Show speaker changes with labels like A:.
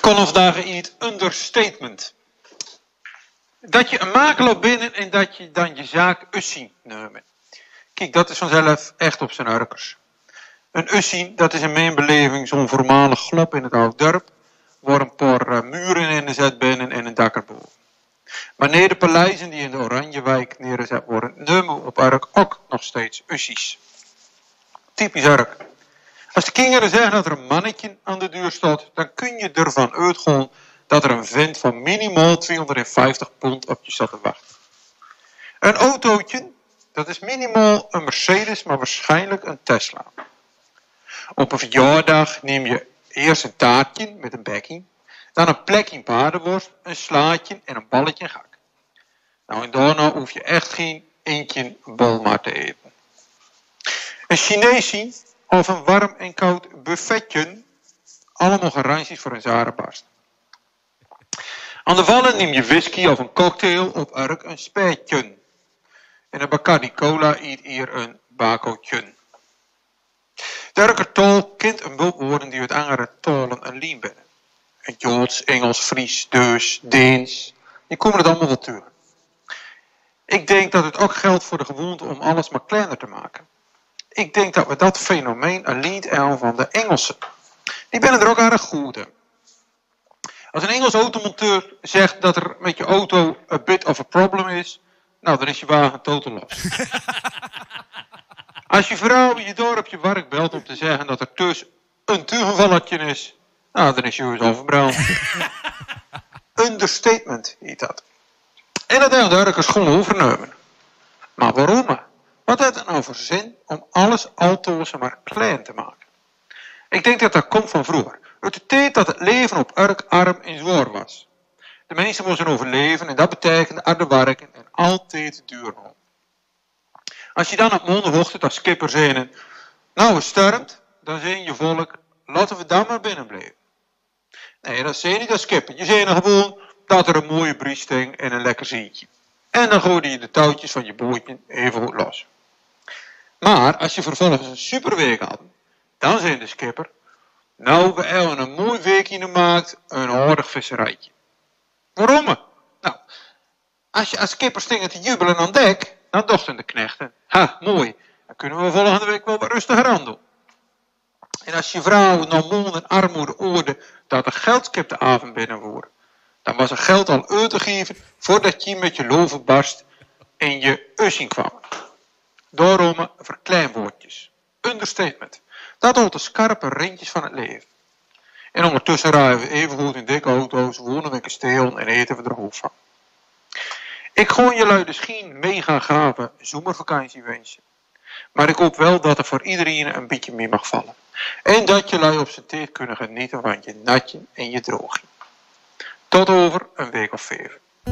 A: Column vandaag heet understatement. Dat je een makelaar binnen en dat je dan je zaak ussie neemt. Kijk, dat is vanzelf echt op zijn urkers. Een ussie, dat is in mijn beleving zo'n voormalig glop in het oude dorp, waar een paar eh, muren in de zet binnen en een dak erboven. Maar nee, de paleizen die in de Oranjewijk neergezet worden, nemen op Urk ook nog steeds ussies. Typisch Urk. Als de kinderen zeggen dat er een mannetje aan de deur staat, dan kun je ervan uitgaan dat er een vent van minimaal 250 pond op je staat te wachten. Een autootje, dat is minimaal een Mercedes, maar waarschijnlijk een Tesla. Op een verjaardag neem je eerst een taartje met een bekking, dan een plekje paardenworst, een slaatje en een balletje gak. Nou, en daarna hoef je echt geen eentje bol maar te eten. Een Chineesie of een warm en koud buffetje, allemaal garanties voor een zware barst. Aan de vallen neem je whisky of een cocktail, op Urk een spijtje. En een Bacardi Cola eet hier een bakootje. De Urker tol kent een bulk woorden die uit andere talen een lien binnen. Joods, Engels, Fries, Deus, Deens. Die komen het allemaal wel terug. Ik denk dat het ook geldt voor de gewoonte om alles maar kleiner te maken. Ik denk dat we dat fenomeen alleen aan van de Engelsen. Die zijn er ook aardig goed in. Als een Engels automonteur zegt dat er met je auto a bit of a problem is, nou dan is je wagen totaal los. Als je vrouw je dorp je werk belt om te zeggen dat er tussen een toegevalletje is, nou dan is je huis al verbrand. Understatement heet dat. En dat heeft de school overnemen. Wat heeft het nou voor zin om alles altoos maar klein te maken? Ik denk dat dat komt van vroeger. De tijd dat het leven op Urk arm en zwaar was. De mensen moesten overleven en dat betekende harde werken en altijd duur Als je dan op mondenhoogte als skipper zei, nou we sterft, dan zei je volk, laten we dan maar binnen blijven. Nee, dat zei niet als skipper. Je zei gewoon dat er een mooie briesting en een lekker zietje. En dan gooide je de touwtjes van je bootje even los. Maar als je vervolgens een superweek had, dan zei de skipper, nou we hebben een mooi weekje gemaakt, een aardig visserijtje. Waarom? Nou, als je als skipper stingen te jubelen aan dek, dan dachten de knechten, ha, mooi, dan kunnen we volgende week wel wat rustiger aan doen. En als je vrouw nog mond en armoede oorde dat er geldskip de avond binnenvoer, dan was er geld al uit te geven voordat je met je loven barst en je ussing kwam. Daarom verkleinwoordjes. Understatement. Dat hoort de scherpe rintjes van het leven. En ondertussen rijden we even goed in dikke auto's, wonen we kasteel en eten we er hoofd van. Ik gooi je lui dus geen mega gave zomervakantie wensen. Maar ik hoop wel dat er voor iedereen een beetje meer mag vallen. En dat je lui op zijn tijd kunnen genieten van je natje en je droogje. Tot over een week of vijf.